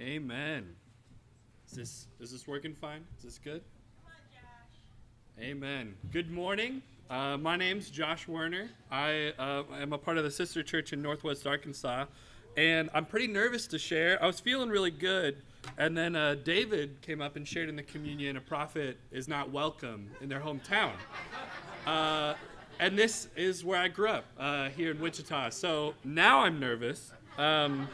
Amen. Is this is this working fine? Is this good? Amen. Good morning. Uh, my name's Josh Werner. I uh, am a part of the sister church in Northwest Arkansas, and I'm pretty nervous to share. I was feeling really good, and then uh, David came up and shared in the communion a prophet is not welcome in their hometown. Uh, and this is where I grew up uh, here in Wichita. So now I'm nervous. Um,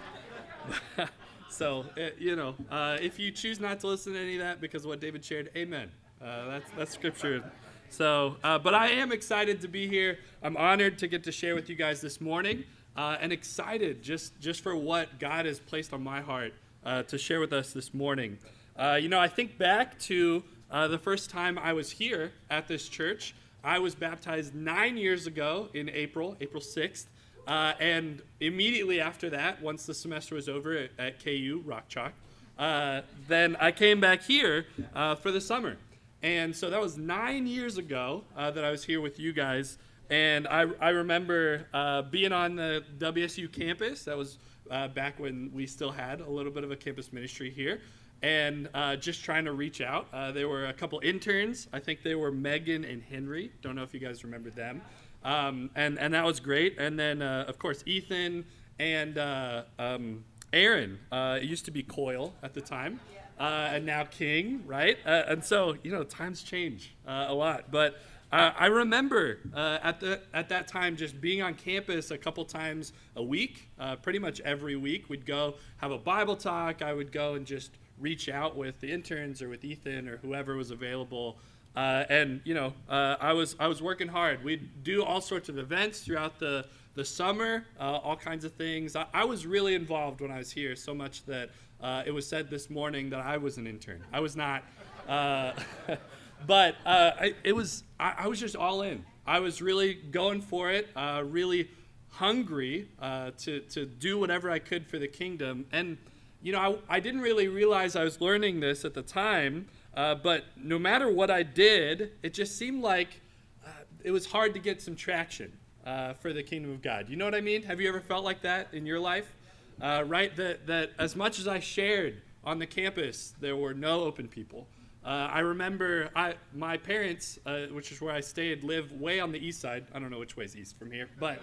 so you know, uh, if you choose not to listen to any of that because of what David shared, Amen. Uh, that's that's scripture. So, uh, but I am excited to be here. I'm honored to get to share with you guys this morning, uh, and excited just just for what God has placed on my heart uh, to share with us this morning. You know, I think back to the first time I was here at this church. I was baptized nine years ago in April, April 6th. Uh, and immediately after that, once the semester was over at, at KU, Rock Chalk, uh, then I came back here uh, for the summer. And so that was nine years ago uh, that I was here with you guys. And I, I remember uh, being on the WSU campus. That was uh, back when we still had a little bit of a campus ministry here. And just trying to reach out. there were a couple interns. I think they were Megan and Henry. Don't know if you guys remember them. Um, and, and that was great. And then, uh, of course, Ethan and uh, um, Aaron. Uh, it used to be Coyle at the time, uh, and now King, right? Uh, and so, you know, times change uh, a lot. But I remember at, the, at that time just being on campus a couple times a week, pretty much every week. We'd go have a Bible talk. I would go and just reach out with the interns or with Ethan or whoever was available. Uh, and you know, uh, I was I was working hard. We'd do all sorts of events throughout the the summer, uh, all kinds of things. I, I, was really involved when I was here, so much that uh, it was said this morning that I was an intern. I was not, uh, but uh, I, it was I, I, was just all in. I was really going for it, really hungry to to do whatever I could for the kingdom. And you know, I, I didn't really realize I was learning this at the time. Uh, but no matter what I did, it just seemed like uh, it was hard to get some traction uh, for the kingdom of God. You know what I mean? Have you ever felt like that in your life? Uh, right? That, that as much as I shared on the campus, there were no open people. Uh, I remember I, my parents, uh, which is where I stayed, live way on the east side. I don't know which way is east from here, but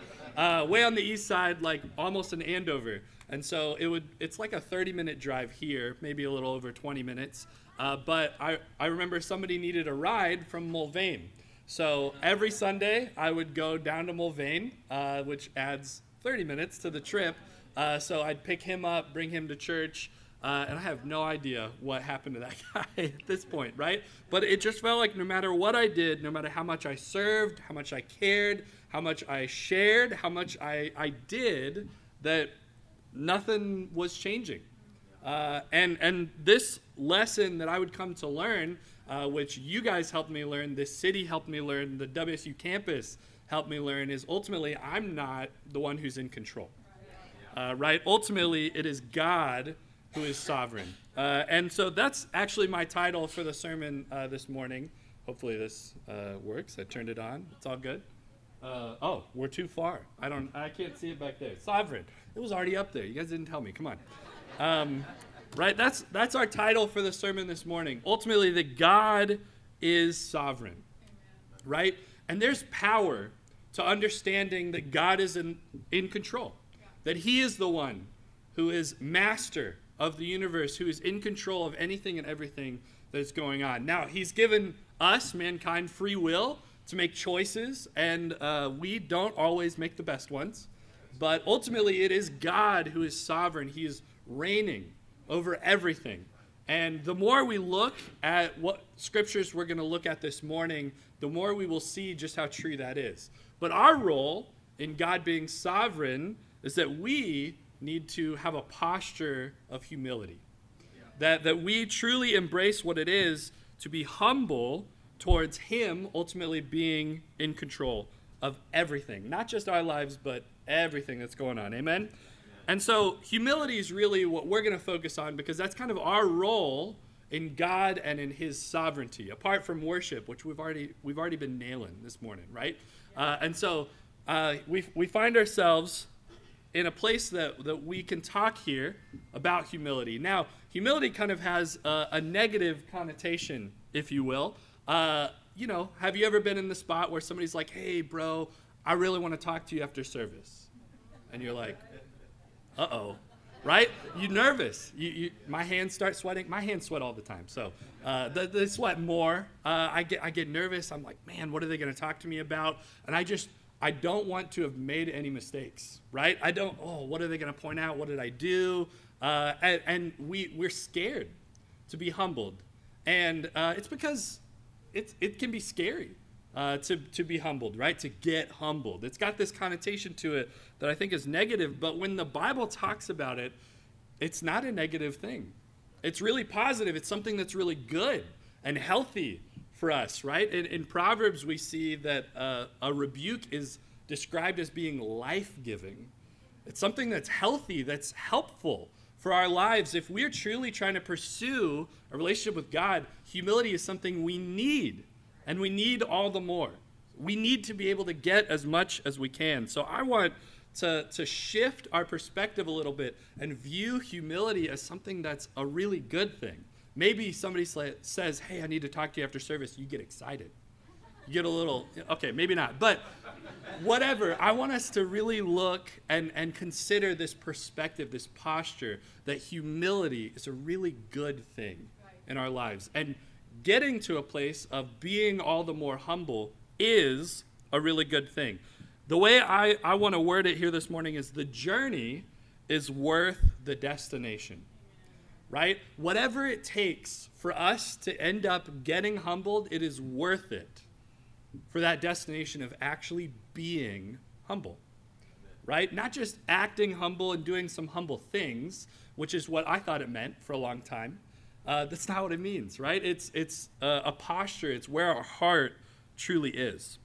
way on the east side, like almost in Andover. And so it would, it's like a 30 minute drive here, maybe a little over 20 minutes. Uh, but I, I remember somebody needed a ride from Mulvane. So every Sunday, I would go down to Mulvane, uh, which adds 30 minutes to the trip. Uh, so I'd pick him up, bring him to church, uh, and I have no idea what happened to that guy at this point, right? But it just felt like no matter what I did, no matter how much I served, how much I cared, how much I shared, how much I, I did, that nothing was changing. Uh, and and this lesson that I would come to learn, uh, which you guys helped me learn, this city helped me learn, the WSU campus helped me learn, is ultimately I'm not the one who's in control. Uh, right? Ultimately, it is God who is sovereign. Uh, and so that's actually my title for the sermon uh, this morning. Hopefully this uh, works. I turned it on. It's all good. oh, we're too far. I don't. I can't see it back there. Sovereign. It was already up there. You guys didn't tell me. Come on. Um, right? That's that's our title for the sermon this morning. Ultimately, that God is sovereign, right? And there's power to understanding that God is in, in control, that He is the one who is master of the universe, who is in control of anything and everything that is going on. Now, He's given us, mankind, free will to make choices, and uh, we don't always make the best ones. But ultimately, it is God who is sovereign. He is reigning over everything. And the more we look at what scriptures we're going to look at this morning, the more we will see just how true that is. But our role in God being sovereign is that we need to have a posture of humility. That, that we truly embrace what it is to be humble towards Him ultimately being in control of everything, not just our lives, but everything that's going on. Amen? And so humility is really what we're going to focus on because that's kind of our role in God and in His sovereignty, apart from worship, which we've already we've already been nailing this morning, right? Uh, and so uh, we we find ourselves in a place that, that we can talk here about humility. Now, humility kind of has a, a negative connotation, if you will. Uh, you know, have you ever been in the spot where somebody's like, hey, bro, I really want to talk to you after service? And you're like, uh oh, right? You're nervous. You, you, my hands start sweating. My hands sweat all the time, so uh, they, they, sweat more. Uh, I, get, I get nervous. I'm like, man, what are they going to talk to me about? And I just, I don't want to have made any mistakes, right? I don't, oh, what are they going to point out? What did I do? Uh, and, and, we, we're scared to be humbled. And uh, it's because it's, it can be scary uh, to, to be humbled, right? To get humbled. It's got this connotation to it that I think is negative, but when the Bible talks about it, it's not a negative thing. It's really positive. It's something that's really good and healthy for us, right? In, in Proverbs, we see that uh, a rebuke is described as being life giving. It's something that's healthy, that's helpful for our lives. If we're truly trying to pursue a relationship with God, humility is something we need, and we need all the more. We need to be able to get as much as we can. So I want to, to shift our perspective a little bit and view humility as something that's a really good thing. Maybe somebody says, Hey, I need to talk to you after service. You get excited. You get a little, okay, maybe not. But whatever, I want us to really look and, and consider this perspective, this posture, that humility is a really good thing in our lives. And getting to a place of being all the more humble is a really good thing. The way I, I want to word it here this morning is the journey is worth the destination right? Whatever it takes for us to end up getting humbled, it is worth it for that destination of actually being humble, right? Not just acting humble and doing some humble things, which is what I thought it meant for a long time. Uh, that's not what it means, right? It's, it's a, a posture, it's where our heart truly is.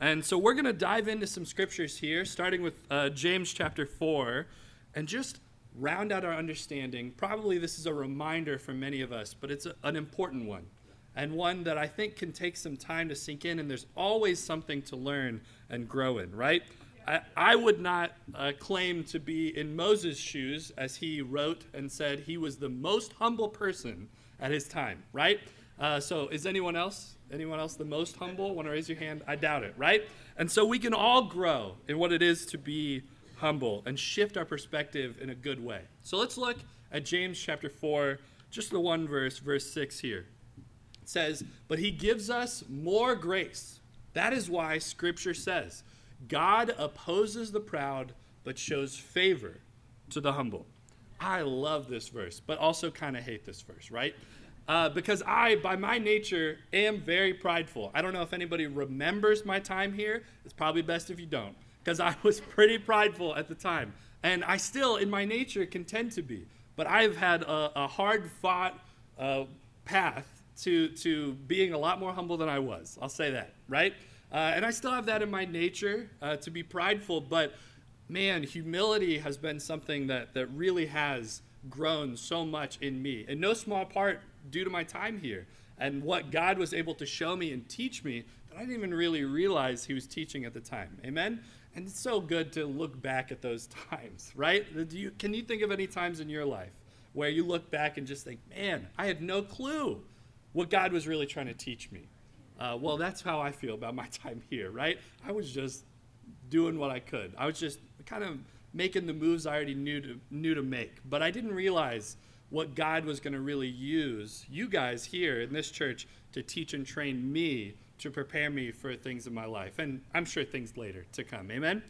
And so we're going to dive into some scriptures here, starting with uh, James chapter 4, and just round out our understanding. Probably this is a reminder for many of us, but it's a, an important one and one that I think can take some time to sink in, and there's always something to learn and grow in, right? I, I would not uh, claim to be in Moses' shoes as he wrote and said he was the most humble person at his time, right? Uh, so is anyone else? Anyone else the most humble? Want to raise your hand? I doubt it, right? And so we can all grow in what it is to be humble, and shift our perspective in a good way. So let's look at James chapter 4, just the one verse, verse 6 here. It says, But he gives us more grace. That is why Scripture says, God opposes the proud, but shows favor to the humble. I love this verse, but also kind of hate this verse, right? Uh, because I, by my nature, am very prideful. I don't know if anybody remembers my time here. It's probably best if you don't because I was pretty prideful at the time. And I still, in my nature, can tend to be. But I've had a, a hard fought uh, path to, to being a lot more humble than I was. I'll say that, right? Uh, and I still have that in my nature uh, to be prideful, but man, humility has been something that, that really has grown so much in me, in no small part due to my time here and what God was able to show me and teach me that I didn't even really realize He was teaching at the time. Amen? And it's so good to look back at those times, right? You, can you think of any times in your life where you look back and just think, man, I had no clue what God was really trying to teach me? Uh, well, that's how I feel about my time here, right? I was just doing what I could. I was just kind of making the moves I already knew to, knew to make. But I didn't realize what God was going to really use you guys here in this church to teach and train me to prepare me for things in my life, and I'm sure things later to come. Amen?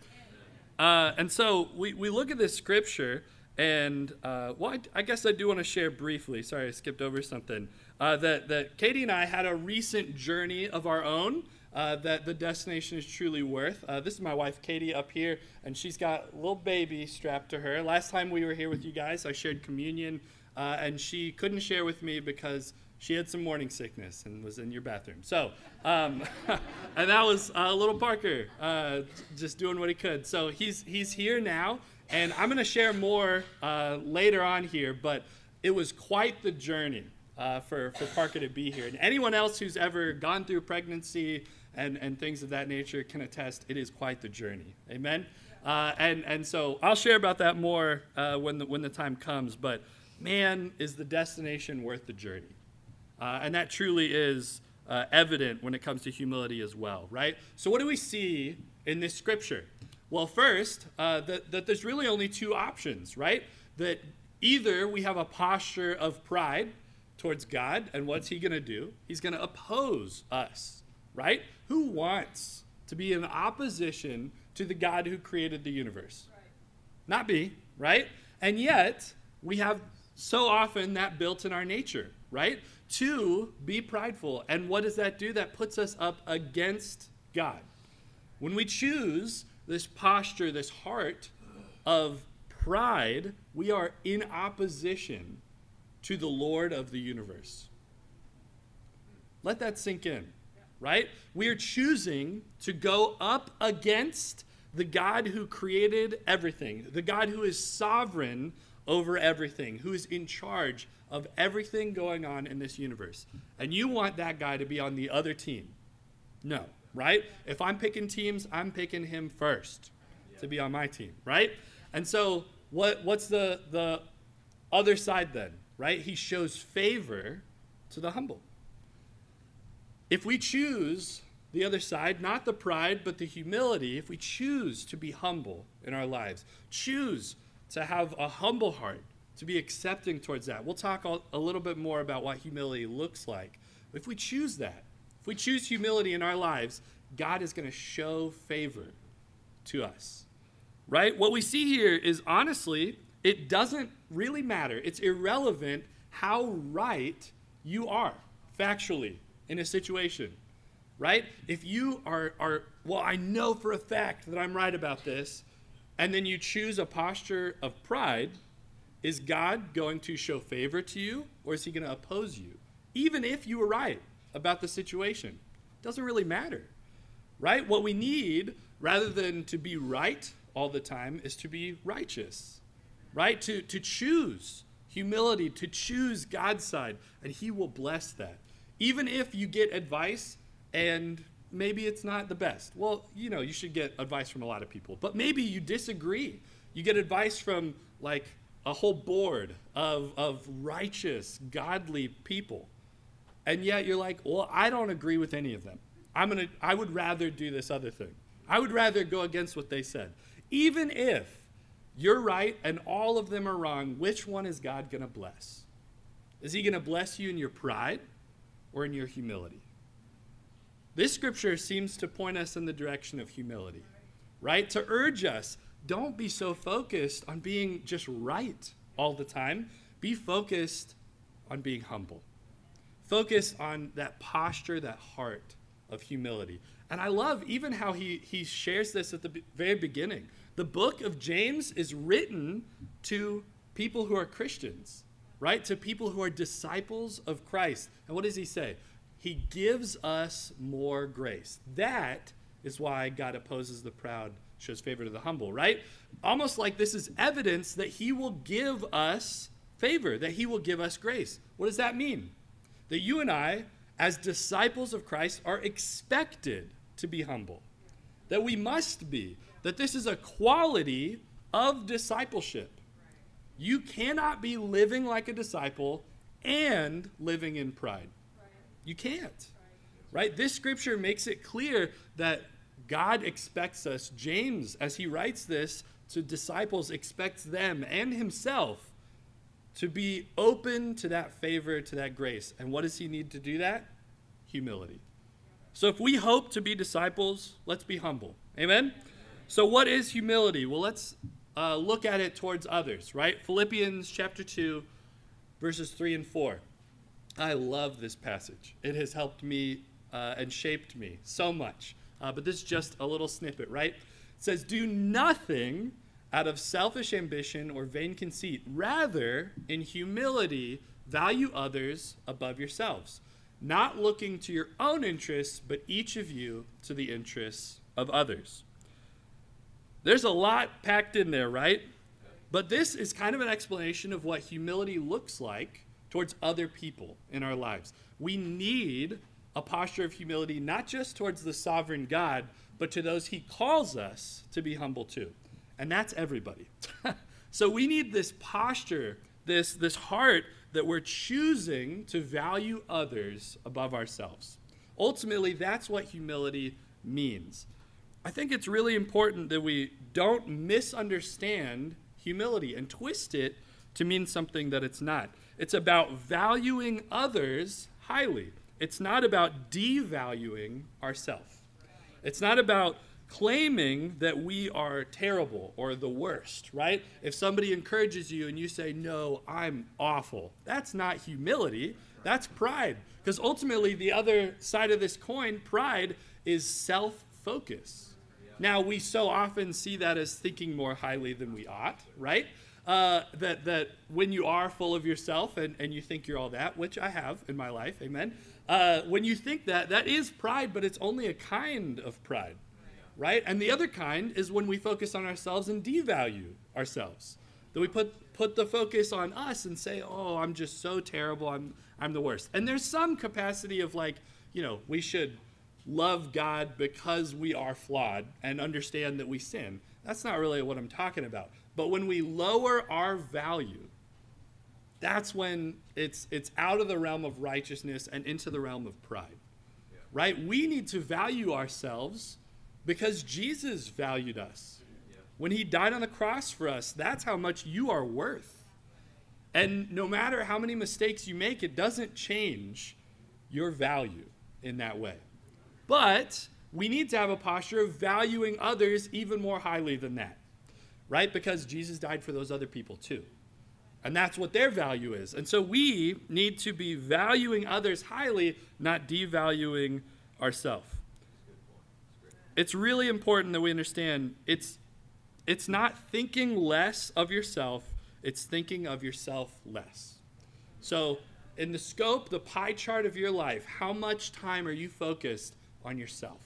Uh, and so we, we look at this scripture, and uh, well, I, I, guess I do want to share briefly. Sorry, I skipped over something. Uh, that, that Katie and I had a recent journey of our own. Uh, that the destination is truly worth. Uh, this is my wife Katie up here, and she's got a little baby strapped to her. Last time we were here with you guys, I shared communion, uh, and she couldn't share with me because she had some morning sickness and was in your bathroom. So, um, and that was uh, little Parker uh, just doing what he could. So he's he's here now, and I'm going to share more uh, later on here. But it was quite the journey uh, for for Parker to be here, and anyone else who's ever gone through pregnancy and and things of that nature can attest. It is quite the journey. Amen. Uh, and, and so I'll share about that more uh, when, the, when the time comes. But man, is the destination worth the journey? Uh, and that truly is uh, evident when it comes to humility as well, right? So, what do we see in this scripture? Well, first, uh, that, that there's really only two options, right? That either we have a posture of pride towards God, and what's He going to do? He's going to oppose us, right? Who wants to be in opposition to the God who created the universe? Right. Not me, right? And yet, we have so often that built in our nature, right? To be prideful. And what does that do? That puts us up against God. When we choose this posture, this heart of pride, we are in opposition to the Lord of the universe. Let that sink in, right? We are choosing to go up against the God who created everything, the God who is sovereign over everything, who is in charge of everything going on in this universe. And you want that guy to be on the other team. No, right? If I'm picking teams, I'm picking him first to be on my team, right? And so what what's the the other side then, right? He shows favor to the humble. If we choose the other side, not the pride, but the humility, if we choose to be humble in our lives, choose to have a humble heart, to be accepting towards that. We'll talk a little bit more about what humility looks like. If we choose that, if we choose humility in our lives, God is going to show favor to us. Right? What we see here is honestly, it doesn't really matter. It's irrelevant how right you are factually in a situation. Right? If you are, are, well, I know for a fact that I'm right about this, and then you choose a posture of pride, is God going to show favor to you or is he going to oppose you? Even if you were right about the situation. it Doesn't really matter. Right? What we need, rather than to be right all the time, is to be righteous. Right? To, to choose humility, to choose God's side, and he will bless that. Even if you get advice and maybe it's not the best. Well, you know, you should get advice from a lot of people, but maybe you disagree. You get advice from like a whole board of, of righteous, godly people. And yet you're like, well, I don't agree with any of them. I'm gonna I would rather do this other thing. I would rather go against what they said. Even if you're right and all of them are wrong, which one is God gonna bless? Is he gonna bless you in your pride or in your humility? This scripture seems to point us in the direction of humility, right? To urge us, don't be so focused on being just right all the time. Be focused on being humble. Focus on that posture, that heart of humility. And I love even how he, he shares this at the very beginning. The book of James is written to people who are Christians, right? To people who are disciples of Christ. And what does he say? He gives us more grace. That is why God opposes the proud, shows favor to the humble, right? Almost like this is evidence that He will give us favor, that He will give us grace. What does that mean? That you and I, as disciples of Christ, are expected to be humble, that we must be, that this is a quality of discipleship. You cannot be living like a disciple and living in pride. You can't. Right? This scripture makes it clear that God expects us. James, as he writes this to disciples, expects them and himself to be open to that favor, to that grace. And what does he need to do that? Humility. So if we hope to be disciples, let's be humble. Amen? So, what is humility? Well, let's uh, look at it towards others, right? Philippians chapter 2, verses 3 and 4. I love this passage. It has helped me uh, and shaped me so much. Uh, but this is just a little snippet, right? It says, Do nothing out of selfish ambition or vain conceit. Rather, in humility, value others above yourselves, not looking to your own interests, but each of you to the interests of others. There's a lot packed in there, right? But this is kind of an explanation of what humility looks like towards other people in our lives. We need a posture of humility, not just towards the sovereign God, but to those he calls us to be humble to. and that's everybody. so we need this posture, this, this heart that we're choosing to value others above ourselves. Ultimately, that's what humility means. I think it's really important that we don't misunderstand humility and twist it to mean something that it's not. It's about valuing others highly. It's not about devaluing ourselves. It's not about claiming that we are terrible or the worst, right? If somebody encourages you and you say, No, I'm awful, that's not humility, that's pride. Because ultimately, the other side of this coin, pride, is self focus. Now, we so often see that as thinking more highly than we ought, right? Uh, that, that when you are full of yourself and, and you think you're all that, which I have in my life, amen. Uh, when you think that, that is pride, but it's only a kind of pride, right? And the other kind is when we focus on ourselves and devalue ourselves. That we put, put the focus on us and say, oh, I'm just so terrible, I'm, I'm the worst. And there's some capacity of like, you know, we should love God because we are flawed and understand that we sin. That's not really what I'm talking about. But when we lower our value, that's when it's it's out of the realm of righteousness and into the realm of pride. Yeah. Right? We need to value ourselves because Jesus valued us. Yeah. When he died on the cross for us, that's how much you are worth. And no matter how many mistakes you make, it doesn't change your value in that way. But we need to have a posture of valuing others even more highly than that, right? Because Jesus died for those other people too. And that's what their value is. And so we need to be valuing others highly, not devaluing ourselves. It's really important that we understand it's it's not thinking less of yourself, it's thinking of yourself less. So, in the scope, the pie chart of your life, how much time are you focused on yourself.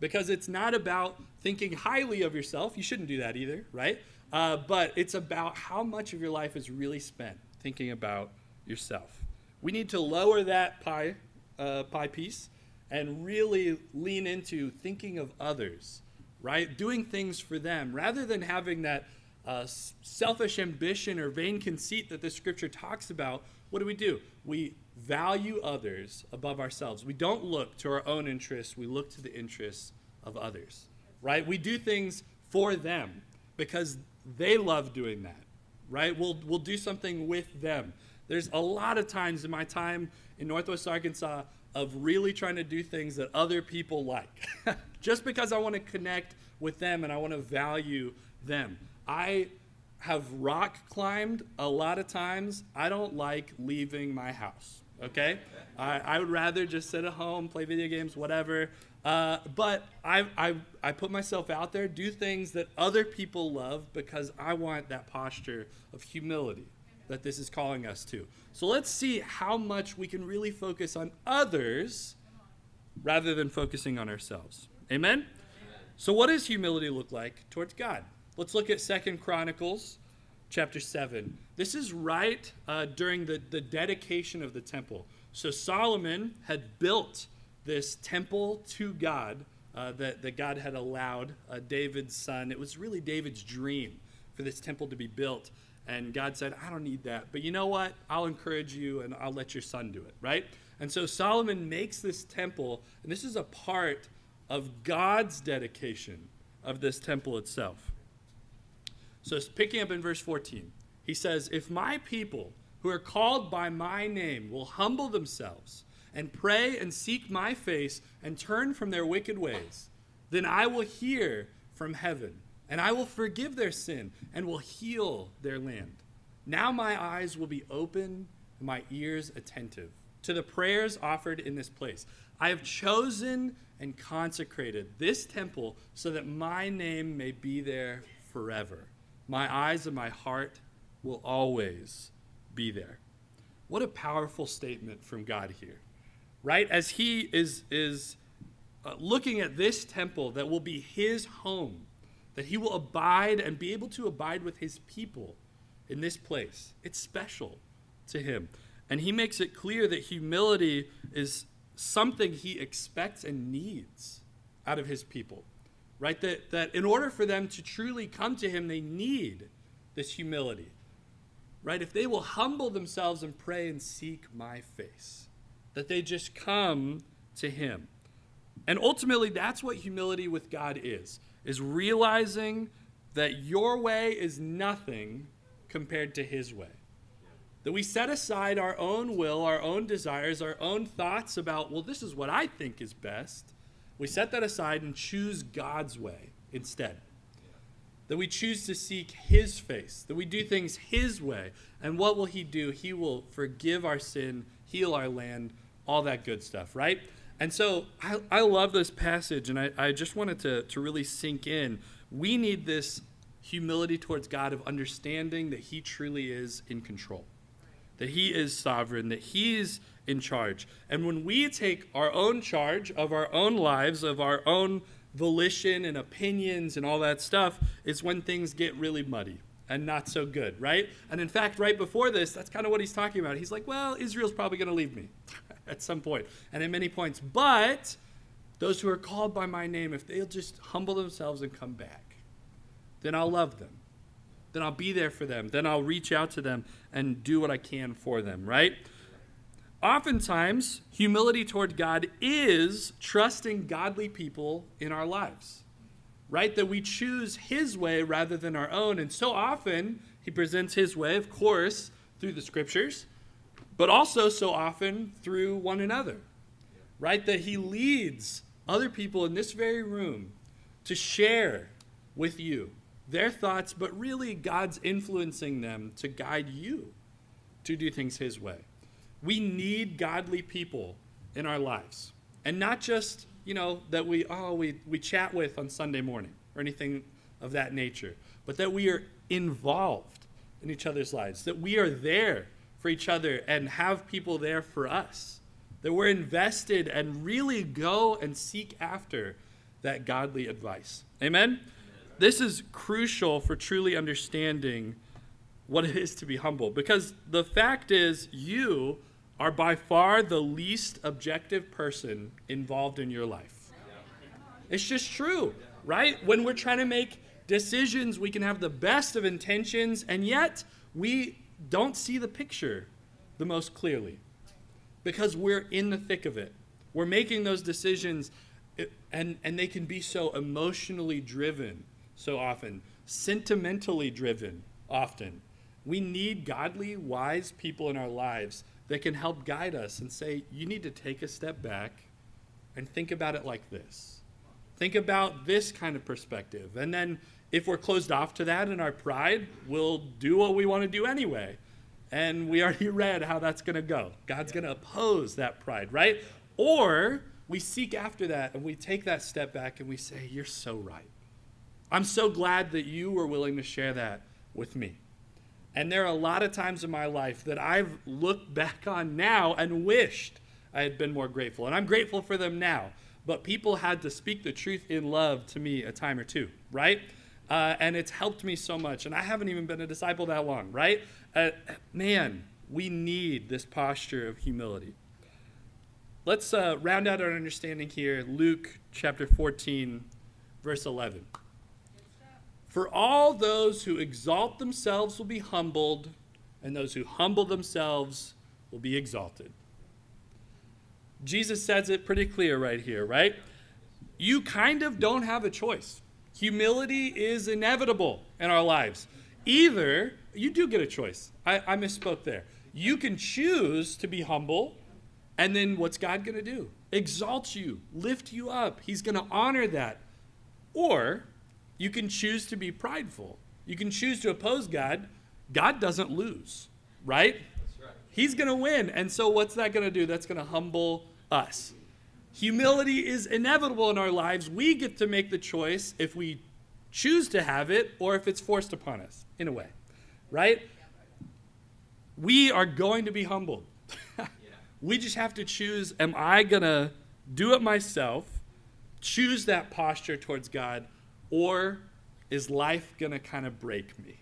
Because it's not about thinking highly of yourself. You shouldn't do that either, right? Uh, but it's about how much of your life is really spent thinking about yourself. We need to lower that pie, uh, pie piece and really lean into thinking of others, right? Doing things for them rather than having that uh, selfish ambition or vain conceit that the scripture talks about. What do we do? We value others above ourselves. We don't look to our own interests, we look to the interests of others, right? We do things for them because they love doing that, right? We'll, we'll do something with them. There's a lot of times in my time in Northwest Arkansas of really trying to do things that other people like, just because I want to connect with them and I want to value them. I have rock climbed a lot of times. I don't like leaving my house okay? I, I would rather just sit at home, play video games, whatever. Uh, but I, I, I put myself out there, do things that other people love because I want that posture of humility that this is calling us to. So let's see how much we can really focus on others rather than focusing on ourselves. Amen? So what does humility look like towards God? Let's look at Second Chronicles chapter 7. This is right uh, during the, the dedication of the temple. So Solomon had built this temple to God uh, that, that God had allowed uh, David's son. It was really David's dream for this temple to be built. And God said, I don't need that. But you know what? I'll encourage you and I'll let your son do it, right? And so Solomon makes this temple, and this is a part of God's dedication of this temple itself. So, picking up in verse 14, he says, If my people who are called by my name will humble themselves and pray and seek my face and turn from their wicked ways, then I will hear from heaven and I will forgive their sin and will heal their land. Now my eyes will be open and my ears attentive to the prayers offered in this place. I have chosen and consecrated this temple so that my name may be there forever. My eyes and my heart will always be there. What a powerful statement from God here, right? As He is, is uh, looking at this temple that will be His home, that He will abide and be able to abide with His people in this place. It's special to Him. And He makes it clear that humility is something He expects and needs out of His people right? That, that in order for them to truly come to Him, they need this humility, right? If they will humble themselves and pray and seek my face, that they just come to Him. And ultimately, that's what humility with God is, is realizing that your way is nothing compared to His way. That we set aside our own will, our own desires, our own thoughts about, well, this is what I think is best. We set that aside and choose God's way instead. That we choose to seek His face, that we do things His way. And what will He do? He will forgive our sin, heal our land, all that good stuff, right? And so I, I love this passage, and I, I just wanted to, to really sink in. We need this humility towards God of understanding that He truly is in control that He is sovereign, that He's in charge. And when we take our own charge of our own lives, of our own volition and opinions and all that stuff, is when things get really muddy and not so good, right? And in fact, right before this, that's kind of what he's talking about. He's like, well, Israel's probably going to leave me at some point and at many points. But those who are called by my name, if they'll just humble themselves and come back, then I'll love them then I'll be there for them. Then I'll reach out to them and do what I can for them, right? Oftentimes, humility toward God is trusting godly people in our lives, right? That we choose His way rather than our own. And so often, He presents His way, of course, through the scriptures, but also so often through one another, right? That He leads other people in this very room to share with you their thoughts, but really God's influencing them to guide you to do things His way. We need godly people in our lives. And not just, you know, that we, oh, we, we chat with on Sunday morning or anything of that nature, but that we are involved in each other's lives, that we are there for each other and have people there for us, that we're invested and really go and seek after that godly advice. Amen? This is crucial for truly understanding what it is to be humble because the fact is, you are by far the least objective person involved in your life. It's just true, right? When we're trying to make decisions, we can have the best of intentions, and yet we don't see the picture the most clearly because we're in the thick of it. We're making those decisions, eh, and, and they can be so emotionally driven so often, sentimentally driven often. We need godly, wise people in our lives that can help guide us and say, you need to take a step back and think about it like this. Think about this kind of perspective. And then if we're closed off to that in our pride, we'll do what we want to do anyway. And we already read how that's going to go. God's going to oppose that pride, right? Or we seek after that and we take that step back and we say, You're so right. I'm so glad that you were willing to share that with me. And there are a lot of times in my life that I've looked back on now and wished I had been more grateful. And I'm grateful for them now. But people had to speak the truth in love to me a time or two, right? Uh, and it's helped me so much. And I haven't even been a disciple that long, right? Uh, man, we need this posture of humility. Let's uh, round out our understanding here. Luke chapter 14, verse 11. For all those who exalt themselves will be humbled, and those who humble themselves will be exalted. Jesus says it pretty clear right here, right? You kind of don't have a choice. Humility is inevitable in our lives. Either, you do get a choice. I, I misspoke there. You can choose to be humble, and then what's God going to do? Exalt you, lift you up. He's going to honor that. Or you can choose to be prideful. You can choose to oppose God. God doesn't lose, right? right. He's going to win. And so, what's that going to do? That's going to humble us. Humility is inevitable in our lives. We get to make the choice if we choose to have it or if it's forced upon us, in a way, right? We are going to be humbled. we just have to choose am I going to do it myself, choose that posture towards God, or is life going to kind of break me?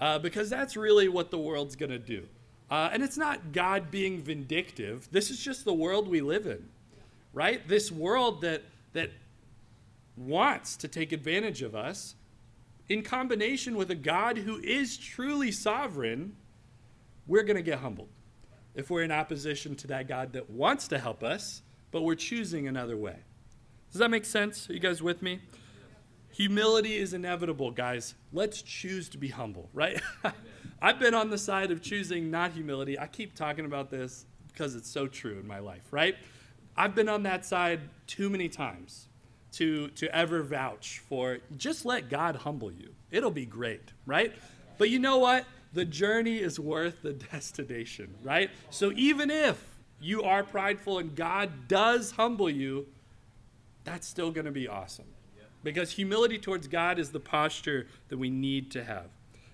Uh, because that's really what the world's going to do. Uh, and it's not God being vindictive. This is just the world we live in, right? This world that that wants to take advantage of us in combination with a God who is truly sovereign, we're going to get humbled. If we're in opposition to that God that wants to help us, but we're choosing another way. Does that make sense? Are you guys with me? Humility is inevitable, guys. Let's choose to be humble, right? I've been on the side of choosing not humility. I keep talking about this because it's so true in my life, right? I've been on that side too many times to, to ever vouch for just let God humble you. It'll be great, right? But you know what? The journey is worth the destination, right? So even if you are prideful and God does humble you, that's still going to be awesome. Because humility towards God is the posture that we need to have.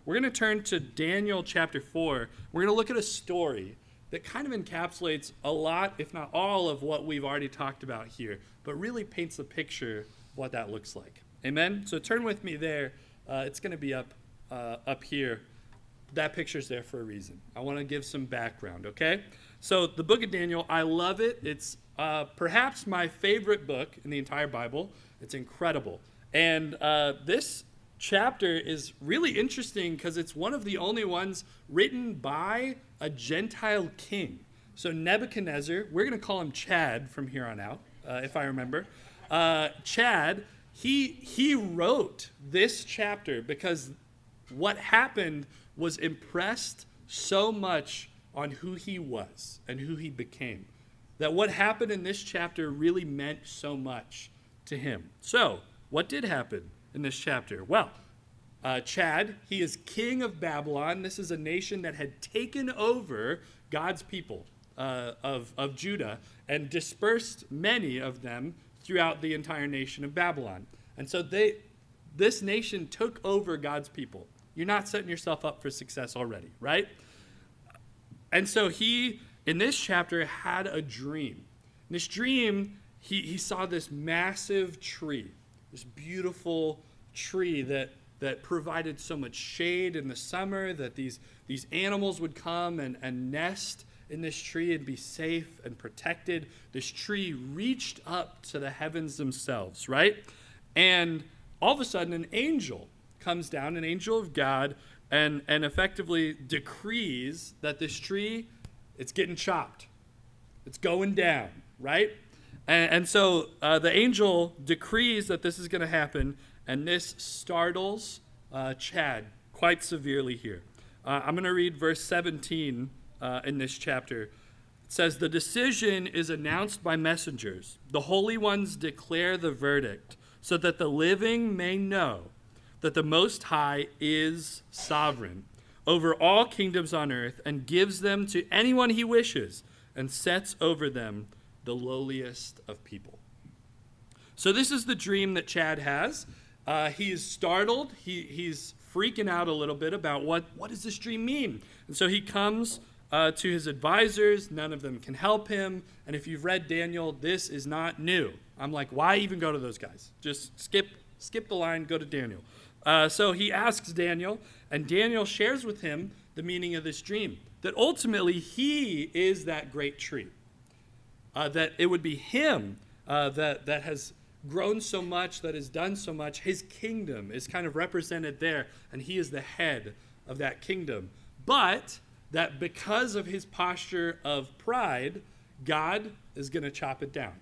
We're going to turn to Daniel chapter 4. We're going to look at a story that kind of encapsulates a lot, if not all, of what we've already talked about here, but really paints a picture of what that looks like. Amen? So turn with me there. Uh, it's going to be up, uh, up here. That picture's there for a reason. I want to give some background, okay? So, the book of Daniel, I love it. It's uh, perhaps my favorite book in the entire Bible. It's incredible. And uh, this chapter is really interesting because it's one of the only ones written by a Gentile king. So Nebuchadnezzar, we're going to call him Chad from here on out, uh, if I remember. Uh, Chad, he, he wrote this chapter because what happened was impressed so much on who he was and who he became that what happened in this chapter really meant so much to him. So, what did happen in this chapter? Well, uh, Chad, he is king of Babylon. This is a nation that had taken over God's people uh, of, of Judah and dispersed many of them throughout the entire nation of Babylon. And so they, this nation took over God's people. You're not setting yourself up for success already, right? And so he, in this chapter, had a dream. In this dream, he, he saw this massive tree, this beautiful tree that that provided so much shade in the summer that these, these animals would come and, and nest in this tree and be safe and protected. This tree reached up to the heavens themselves, right? And all of a sudden, an angel comes down, an angel of God, and, and effectively decrees that this tree, it's getting chopped. It's going down, right? And, and so uh, the angel decrees that this is going to happen, and this startles uh, Chad quite severely here. Uh, I'm going to read verse 17 uh, in this chapter. It says, The decision is announced by messengers. The holy ones declare the verdict, so that the living may know that the Most High is sovereign over all kingdoms on earth and gives them to anyone he wishes and sets over them the lowliest of people. So, this is the dream that Chad has. Uh, he is startled. He, he's freaking out a little bit about what, what does this dream mean? And so he comes uh, to his advisors. None of them can help him. And if you've read Daniel, this is not new. I'm like, why even go to those guys? Just skip, skip the line, go to Daniel. Uh, so he asks Daniel, and Daniel shares with him the meaning of this dream that ultimately he is that great tree. Uh, that it would be him uh, that, that has grown so much, that has done so much, his kingdom is kind of represented there, and he is the head of that kingdom. But that because of his posture of pride, God is going to chop it down.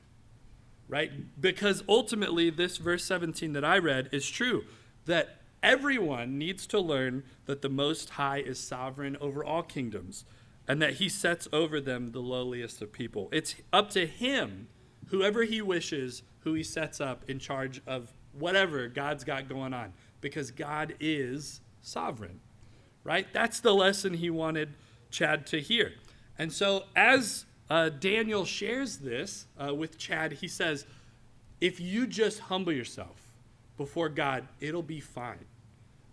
Right? Because ultimately, this verse 17 that I read is true that everyone needs to learn that the Most High is sovereign over all kingdoms and that he sets over them the lowliest of people. It's up to him, whoever he wishes, who he sets up in charge of whatever God's got going on because God is sovereign, right? That's the lesson he wanted Chad to hear. And so, as uh, Daniel shares this uh, with Chad, he says, If you just humble yourself before God, it'll be fine.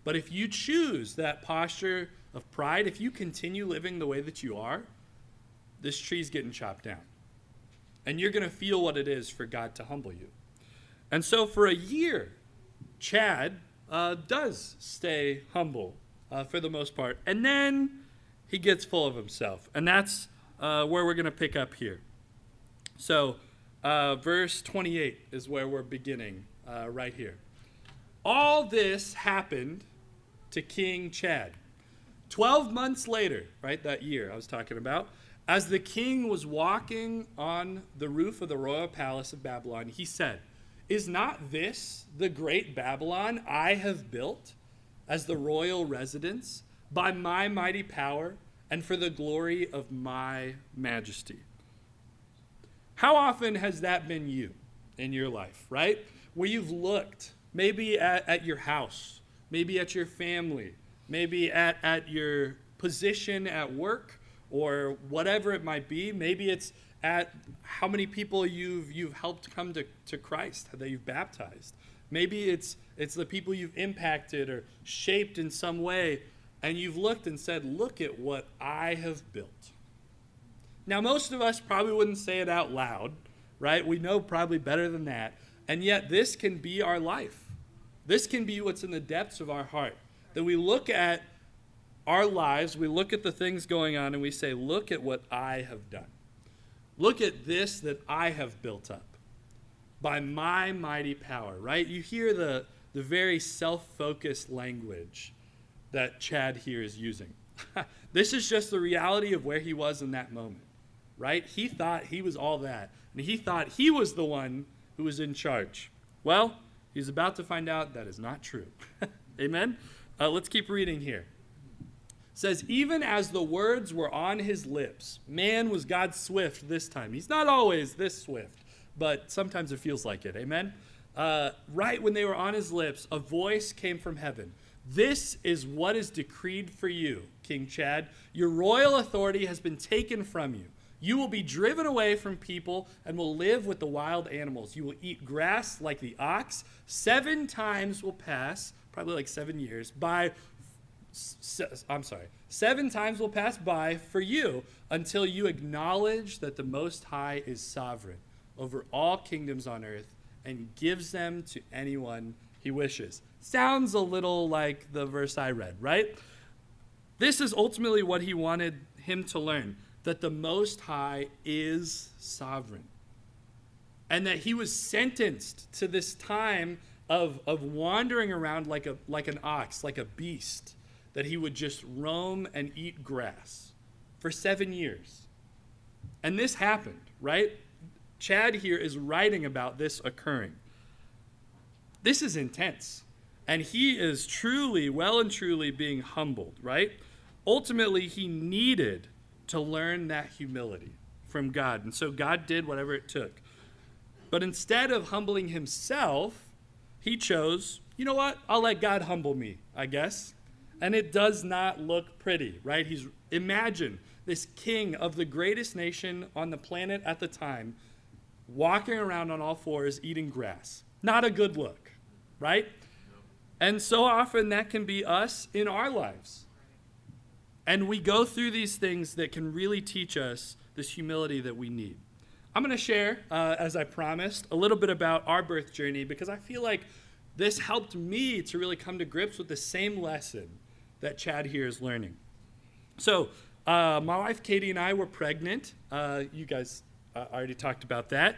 But if you choose that posture of pride, if you continue living the way that you are, this tree's getting chopped down. And you're going to feel what it is for God to humble you. And so for a year, Chad uh, does stay humble uh, for the most part. And then he gets full of himself. And that's uh, where we're going to pick up here. So, uh, verse 28 is where we're beginning uh, right here. All this happened to King Chad. Twelve months later, right, that year I was talking about, as the king was walking on the roof of the royal palace of Babylon, he said, Is not this the great Babylon I have built as the royal residence by my mighty power and for the glory of my majesty? How often has that been you in your life, right? Where you've looked, maybe at, at your house, maybe at your family, maybe at, at your position at work or whatever it might be. Maybe it's at how many people you've, you've helped come to, to Christ that you've baptized. Maybe it's, it's the people you've impacted or shaped in some way, and you've looked and said, Look at what I have built. Now, most of us probably wouldn't say it out loud, right? We know probably better than that. And yet, this can be our life. This can be what's in the depths of our heart. That we look at our lives, we look at the things going on, and we say, Look at what I have done. Look at this that I have built up by my mighty power, right? You hear the, the very self focused language that Chad here is using. this is just the reality of where he was in that moment, right? He thought he was all that, and he thought he was the one who was in charge. Well, he's about to find out that is not true. Amen? Uh, let's keep reading here says, Even as the words were on his lips, man was God swift this time. He's not always this swift, but sometimes it feels like it. Amen? Uh, right when they were on his lips, a voice came from heaven. This is what is decreed for you, King Chad. Your royal authority has been taken from you. You will be driven away from people and will live with the wild animals. You will eat grass like the ox. Seven times will pass, probably like seven years, by I'm sorry, seven times will pass by for you until you acknowledge that the Most High is sovereign over all kingdoms on earth and gives them to anyone he wishes. Sounds a little like the verse I read, right? This is ultimately what he wanted him to learn that the Most High is sovereign and that he was sentenced to this time of, of wandering around like, a, like an ox, like a beast that he would just roam and eat grass for seven years. And this happened, right? Chad here is writing about this occurring. This is intense. And he is truly, well and truly being humbled, right? Ultimately, he needed to learn that humility from God. And so God did whatever it took. But instead of humbling himself, he chose, you know what? I'll let God humble me, I guess and it does not look pretty, right? He's imagine this king of the greatest nation on the planet at the time walking around on all fours eating grass. Not a good look, right? And so often that can be us in our lives. And we go through these things that can really teach us this humility that we need. I'm going to share, uh, as I promised, a little bit about our birth journey because I feel like this helped me to really come to grips with the same lesson that Chad here is learning. So, uh, my wife Katie and I were pregnant. Uh, you guys uh, already talked about that.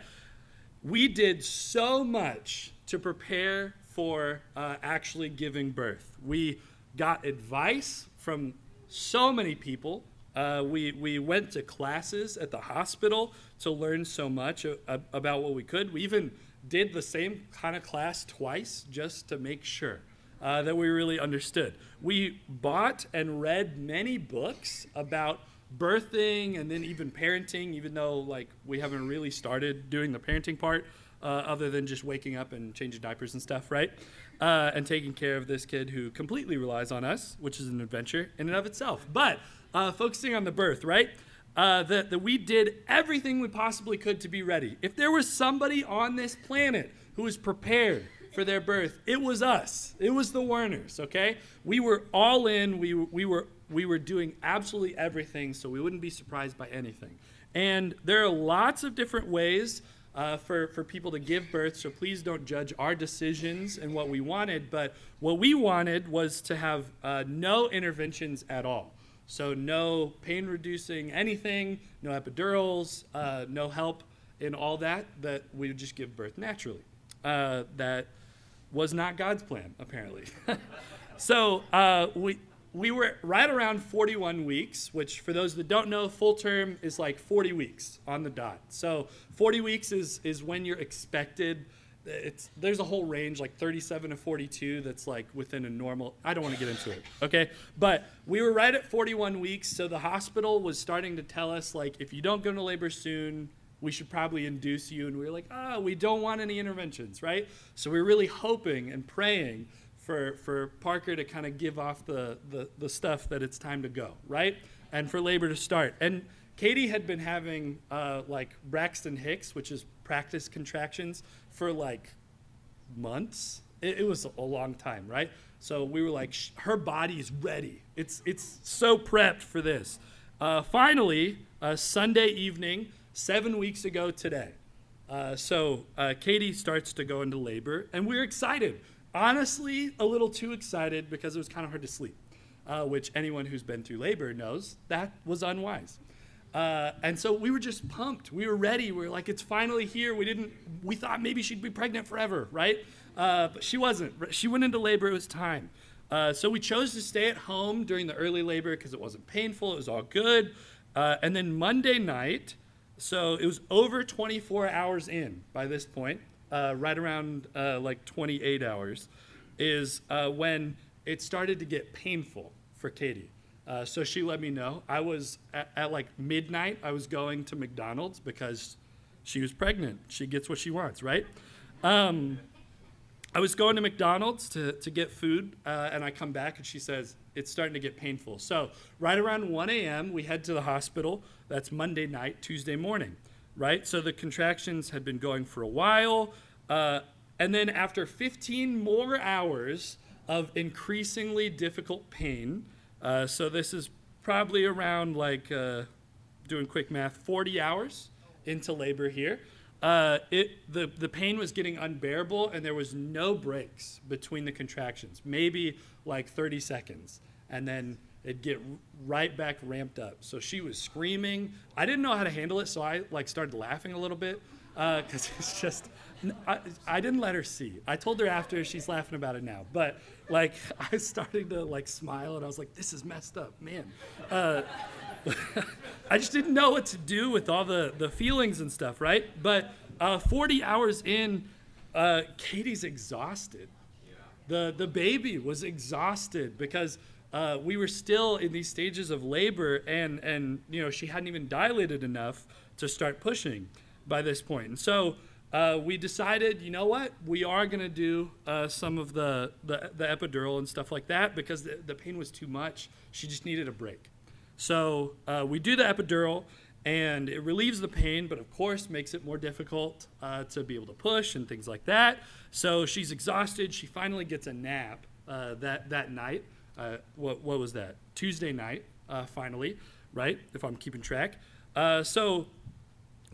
We did so much to prepare for uh, actually giving birth. We got advice from so many people. Uh, we, we went to classes at the hospital to learn so much about what we could. We even did the same kind of class twice just to make sure uh, that we really understood. We bought and read many books about birthing and then even parenting, even though like we haven't really started doing the parenting part, uh, other than just waking up and changing diapers and stuff, right? Uh, and taking care of this kid who completely relies on us, which is an adventure in and of itself. But uh, focusing on the birth, right? Uh, that, that we did everything we possibly could to be ready. If there was somebody on this planet who was prepared for their birth. It was us. It was the Werners, okay? We were all in. We, we, were, we were doing absolutely everything so we wouldn't be surprised by anything. And there are lots of different ways uh, for, for people to give birth, so please don't judge our decisions and what we wanted. But what we wanted was to have uh, no interventions at all. So, no pain reducing anything, no epidurals, uh, no help in all that, that we would just give birth naturally. uh, that was not God's plan, apparently. so uh, we, we were right around 41 weeks, which for those that don't know, full term is like 40 weeks on the dot. So 40 weeks is, is when you're expected it's there's a whole range like 37 to 42 that's like within a normal i don't want to get into it okay? But we were right at 41 weeks so the hospital was starting to tell us like if you don't go into labor soon we should probably induce you. And we were like ah oh, we don't want any interventions right? So we are really hoping and praying for for parker to kind of give off the, the the stuff that it's time to go right? And for labor to start. And katie had been having uh, like braxton hicks which is practice contractions for like months. It, it was a long time, right? So we were like, her body is ready. It's it's so prepped for this. Uh, finally, uh, Sunday evening, seven weeks ago today. Uh, so uh, Katie starts to go into labor, and we're excited. Honestly, a little too excited because it was kind of hard to sleep, uh, which anyone who's been through labor knows that was unwise. Uh, and so we were just pumped. We were ready. We were like, it's finally here. We didn't. We thought maybe she'd be pregnant forever, right? Uh, but she wasn't. She went into labor. It was time. Uh, so we chose to stay at home during the early labor because it wasn't painful. It was all good. Uh, and then Monday night, so it was over 24 hours in by this point, uh, right around uh, like 28 hours, is when it started to get painful for Katie. Uh, so she let me know. I was at, at, like midnight. I was going to McDonald's because she was pregnant. She gets what she wants, right? Um, I was going to McDonald's to, to get food, uh, and I come back and she says it's starting to get painful. So right around 1 a.m., we head to the hospital. That's Monday night, Tuesday morning, right? So the contractions had been going for a while, uh, and then after 15 more hours of increasingly difficult pain. Uh, so this is probably around like uh, doing quick math, 40 hours into labor here. Uh, it the the pain was getting unbearable, and there was no breaks between the contractions. Maybe like 30 seconds, and then it'd get right back ramped up. So she was screaming. I didn't know how to handle it, so I like started laughing a little bit because uh, it's just I, I didn't let her see. I told her after. She's laughing about it now. But like, I starting to like smile, and I was like, "This is messed up, man." Uh, I just didn't know what to do with all the the feelings and stuff, right? But uh, 40 hours in, uh, Katie's exhausted. The the baby was exhausted because. Uh, we were still in these stages of labor, and and you know she hadn't even dilated enough to start pushing by this point. And so uh, we decided, you know what, we are going to do uh, some of the, the, the, epidural and stuff like that because the, the pain was too much. She just needed a break. So uh, we do the epidural and it relieves the pain, but of course makes it more difficult uh, to be able to push and things like that. So she's exhausted. She finally gets a nap uh, that, that night. Uh, what, what was that? Tuesday night, finally, right? If I'm keeping track. so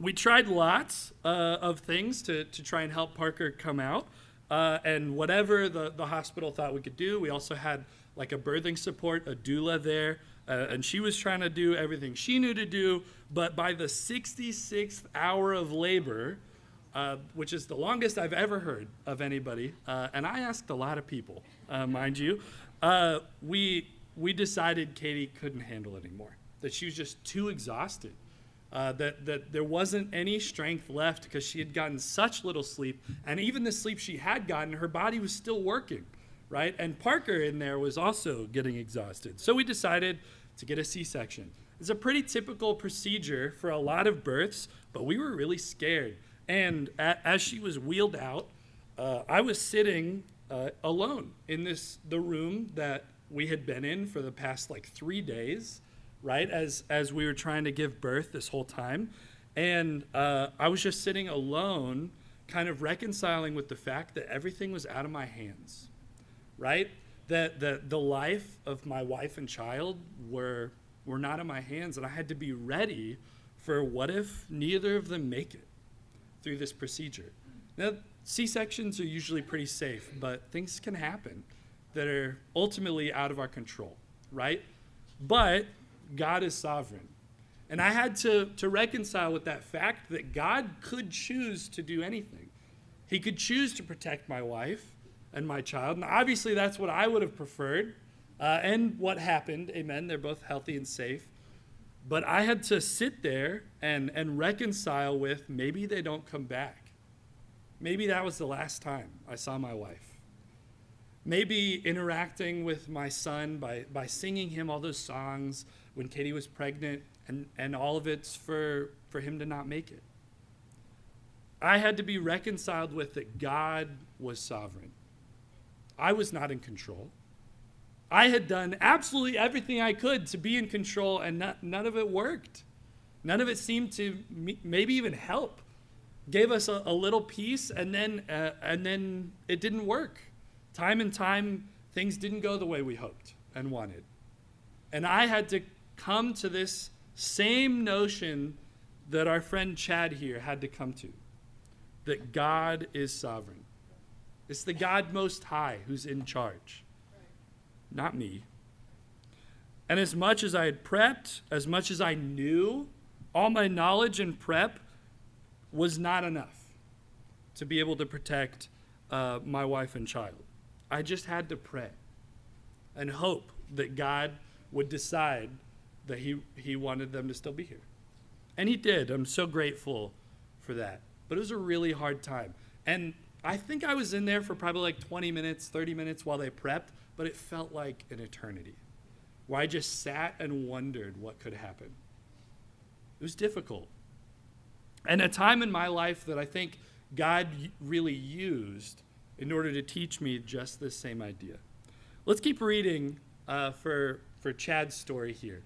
we tried lots uh, of things to, to try and help Parker come out. Uh, and whatever the, the hospital thought we could do, we also had like a birthing support, a doula there. Uh, and she was trying to do everything she knew to do. But by the 66th hour of labor, uh, which is the longest I've ever heard of anybody, uh, and I asked a lot of people, uh, mind you, we, we decided Katie couldn't handle it anymore, that she was just too exhausted uh, that, that there wasn't any strength left because she had gotten such little sleep. And even the sleep she had gotten, her body was still working, right? And Parker in there was also getting exhausted. So we decided to get a C section. It's a pretty typical procedure for a lot of births, but we were really scared. And a- as she was wheeled out, uh, I was sitting uh, alone in this the room that we had been in for the past like three days right? As as we were trying to give birth this whole time, and uh, I was just sitting alone, kind of reconciling with the fact that everything was out of my hands, right? That the the life of my wife and child were were not in my hands, and I had to be ready for what if neither of them make it through this procedure. Now, C sections are usually pretty safe, but things can happen that are ultimately out of our control, right? But God is sovereign. And I had to, to reconcile with that fact that God could choose to do anything. He could choose to protect my wife and my child. And obviously, that's what I would have preferred. Uh, and what happened, amen. They're both healthy and safe. But I had to sit there and, and reconcile with maybe they don't come back. Maybe that was the last time I saw my wife. Maybe interacting with my son by, by singing him all those songs when Katie was pregnant, and, and all of it's for, for him to not make it. I had to be reconciled with that God was sovereign. I was not in control. I had done absolutely everything I could to be in control, and not, none of it worked. None of it seemed to maybe even help. Gave us a, a little peace, and then uh, and then it didn't work. Time and time, things didn't go the way we hoped and wanted, and I had to come to this same notion that our friend Chad here had to come to: that God is sovereign. It's the God Most High who's in charge not me. And as much as I had prepped, as much as I knew, all my knowledge and prep was not enough to be able to protect uh, my wife and child. I just had to pray and hope that God would decide that he, he wanted them to still be here. And He did. I'm so grateful for that. But it was a really hard time. And I think I was in there for probably like 20 minutes, 30 minutes while they prepped but it felt like an eternity where I just sat and wondered what could happen. It was difficult. And a time in my life that I think God really used in order to teach me just this same idea. Let's keep reading uh, for, for Chad's story here.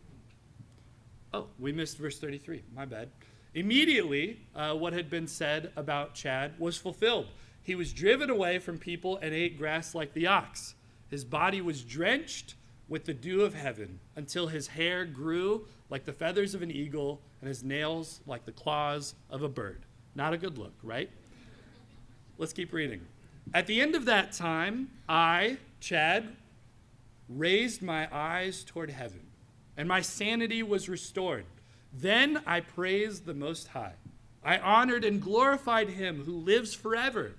Oh, we missed verse 33. My bad. Immediately, uh, what had been said about Chad was fulfilled. He was driven away from people and ate grass like the ox. His body was drenched with the dew of heaven until his hair grew like the feathers of an eagle and his nails like the claws of a bird. Not a good look, right? Let's keep reading. At the end of that time, I, Chad, raised my eyes toward heaven, and my sanity was restored. Then I praised the Most High. I honored and glorified him who lives forever.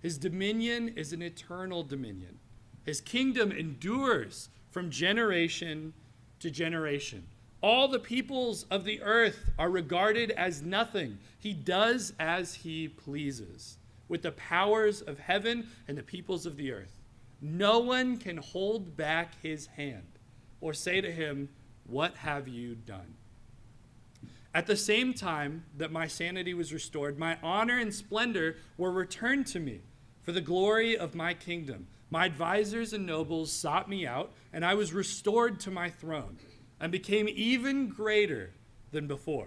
His dominion is an eternal dominion his kingdom endures from generation to generation. All the peoples of the earth are regarded as nothing. He does as he pleases with the powers of heaven and the peoples of the earth. No one can hold back his hand or say to him, What have you done? At the same time that my sanity was restored, my honor and splendor were returned to me for the glory of my kingdom. My advisors and nobles sought me out, and I was restored to my throne and became even greater than before.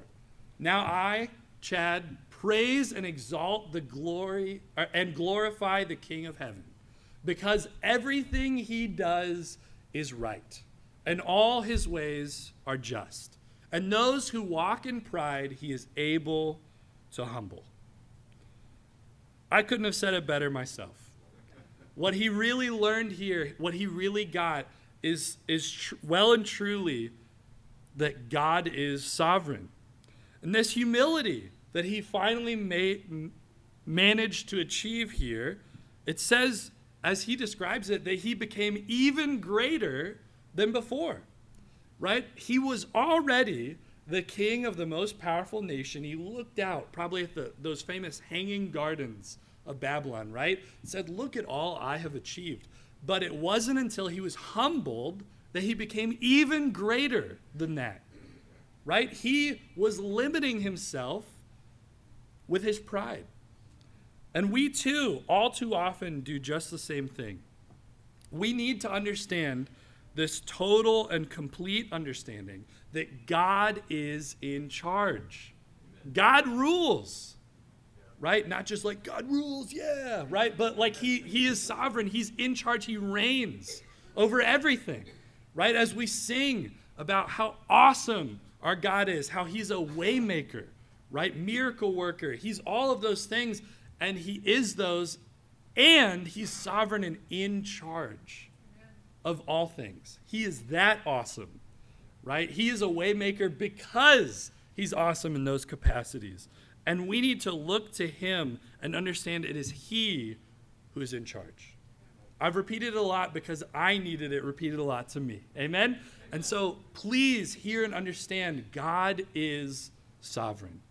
Now I, Chad, praise and exalt the glory and glorify the King of heaven, because everything he does is right, and all his ways are just. And those who walk in pride, he is able to humble. I couldn't have said it better myself. What he really learned here, what he really got, is, is tr- well and truly that God is sovereign. And this humility that he finally made, managed to achieve here, it says, as he describes it, that he became even greater than before. Right? He was already the king of the most powerful nation. He looked out, probably at the, those famous hanging gardens of Babylon, right? Said, Look at all I have achieved. But it wasn't until he was humbled that he became even greater than that, right? He was limiting himself with his pride. And we too, all too often, do just the same thing. We need to understand this total and complete understanding that God is in charge. God rules right? Not just like God rules, yeah, right? But like he he is sovereign, he's in charge, he reigns over everything. Right? As we sing about how awesome our God is, how he's a waymaker, right? Miracle worker. He's all of those things and he is those and he's sovereign and in charge of all things. He is that awesome. Right? He is a waymaker because he's awesome in those capacities. And we need to look to him and understand it is he who is in charge. I've repeated it a lot because I needed it repeated a lot to me. Amen? And so please hear and understand God is sovereign.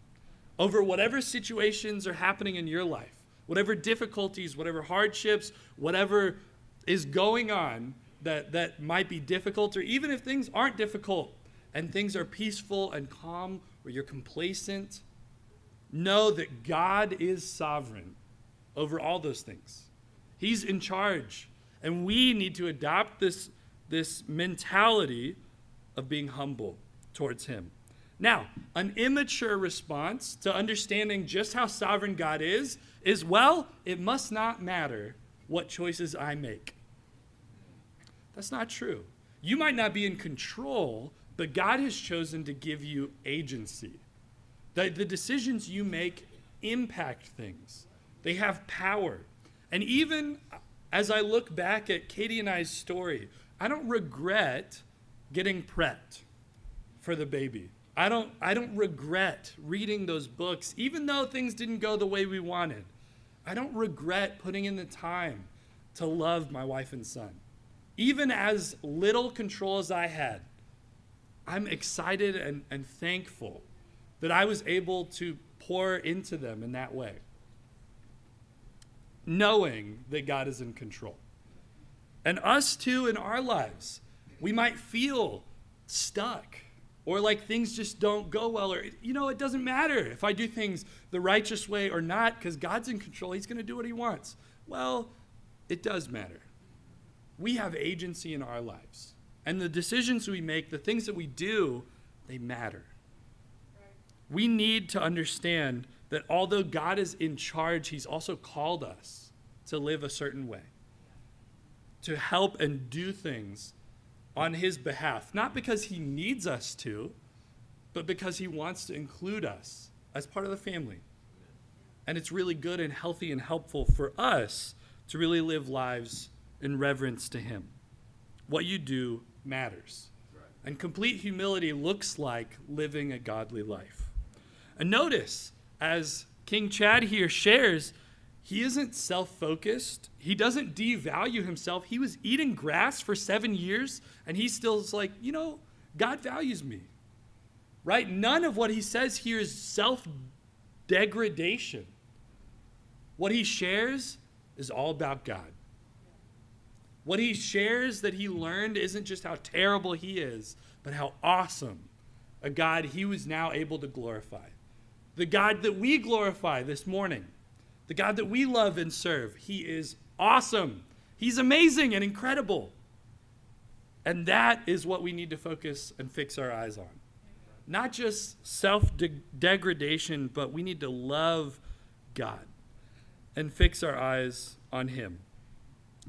Over whatever situations are happening in your life, whatever difficulties, whatever hardships, whatever is going on that, that might be difficult, or even if things aren't difficult and things are peaceful and calm, or you're complacent, know that God is sovereign over all those things. He's in charge. And we need to adopt this, this mentality of being humble towards Him. Now, an immature response to understanding just how sovereign God is is well, it must not matter what choices I make. That's not true. You might not be in control, but God has chosen to give you agency. The, the decisions you make impact things, they have power. And even as I look back at Katie and I's story, I don't regret getting prepped for the baby. I don't, I don't regret reading those books, even though things didn't go the way we wanted. I don't regret putting in the time to love my wife and son. Even as little control as I had, I'm excited and, and thankful that I was able to pour into them in that way, knowing that God is in control. And us too in our lives, we might feel stuck or like things just don't go well or you know it doesn't matter if i do things the righteous way or not because god's in control he's going to do what he wants. Well it does matter. We have agency in our lives and the decisions we make the things that we do they matter. We need to understand that although god is in charge he's also called us to live a certain way to help and do things on his behalf, not because he needs us to, but because he wants to include us as part of the family. And it's really good and healthy and helpful for us to really live lives in reverence to him. What you do matters. And complete humility looks like living a godly life. And notice, as King Chad here shares, he isn't self focused. He doesn't devalue himself. He was eating grass for seven years, and he still is like, you know, God values me. Right? None of what he says here is self degradation. What he shares is all about God. What he shares that he learned isn't just how terrible he is, but how awesome a God he was now able to glorify. The God that we glorify this morning the God that we love and serve. He is awesome. He's amazing and incredible. And that is what we need to focus and fix our eyes on. Not just self degradation, but we need to love God and fix our eyes on Him.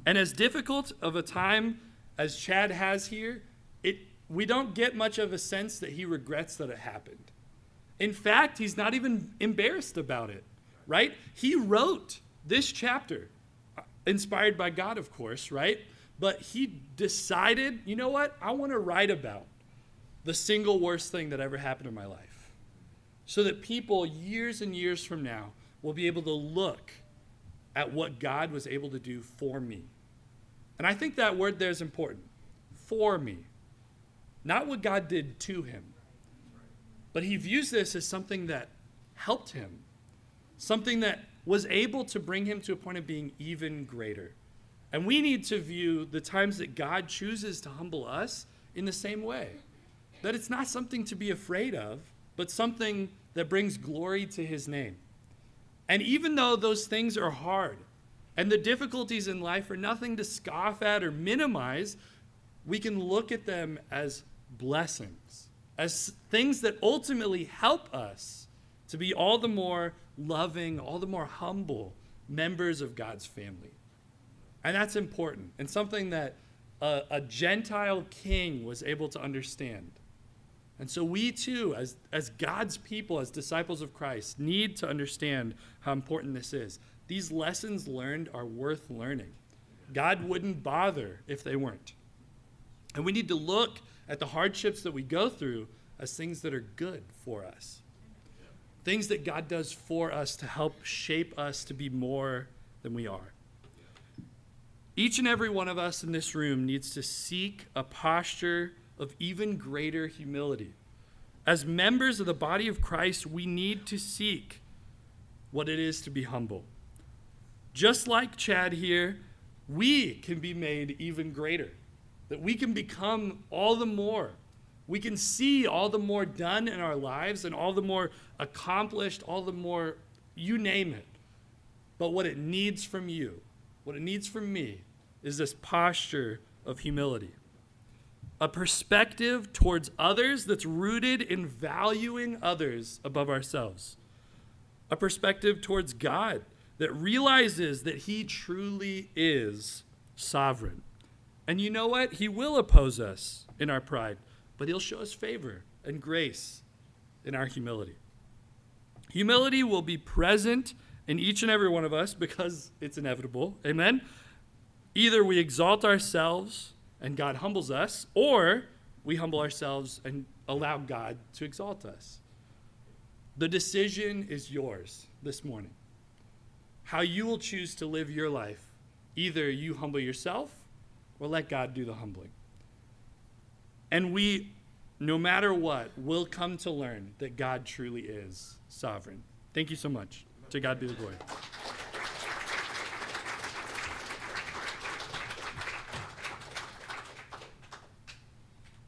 And as difficult of a time as Chad has here, it, we don't get much of a sense that he regrets that it happened. In fact, he's not even embarrassed about it right? He wrote this chapter, uh, inspired by God, of course, right? But he decided, you know what? I want to write about the single worst thing that ever happened in my life. So that people, years and years from now, will be able to look at what God was able to do for me. And I think that word there is important for me. Not what God did to him, but he views this as something that helped him something that was able to bring him to a point of being even greater. And we need to view the times that God chooses to humble us in the same way. That it's not something to be afraid of, but something that brings glory to his name. And even though those things are hard and the difficulties in life are nothing to scoff at or minimize, we can look at them as blessings, as things that ultimately help us to be all the more loving, all the more humble members of God's family. And that's important and something that a, a, Gentile king was able to understand. And so we too, as, as God's people, as disciples of Christ, need to understand how important this is. These lessons learned are worth learning. God wouldn't bother if they weren't. And we need to look at the hardships that we go through as things that are good for us. Things that God does for us to help shape us to be more than we are. Each and every one of us in this room needs to seek a posture of even greater humility. As members of the body of Christ, we need to seek what it is to be humble. Just like Chad here, we can be made even greater, that we can become all the more. We can see all the more done in our lives and all the more accomplished, all the more, you name it. But what it needs from you, what it needs from me, is this posture of humility. A perspective towards others that's rooted in valuing others above ourselves. A perspective towards God that realizes that He truly is sovereign. And you know what? He will oppose us in our pride, but He'll show us favor and grace in our humility. Humility will be present in each and every one of us because it's inevitable. Amen? Either we exalt ourselves and God humbles us, or we humble ourselves and allow God to exalt us. The decision is yours this morning. How you will choose to live your life. Either you humble yourself or let God do the humbling. And we, no matter what, will come to learn that God truly is sovereign. Thank you so much. To God be the glory.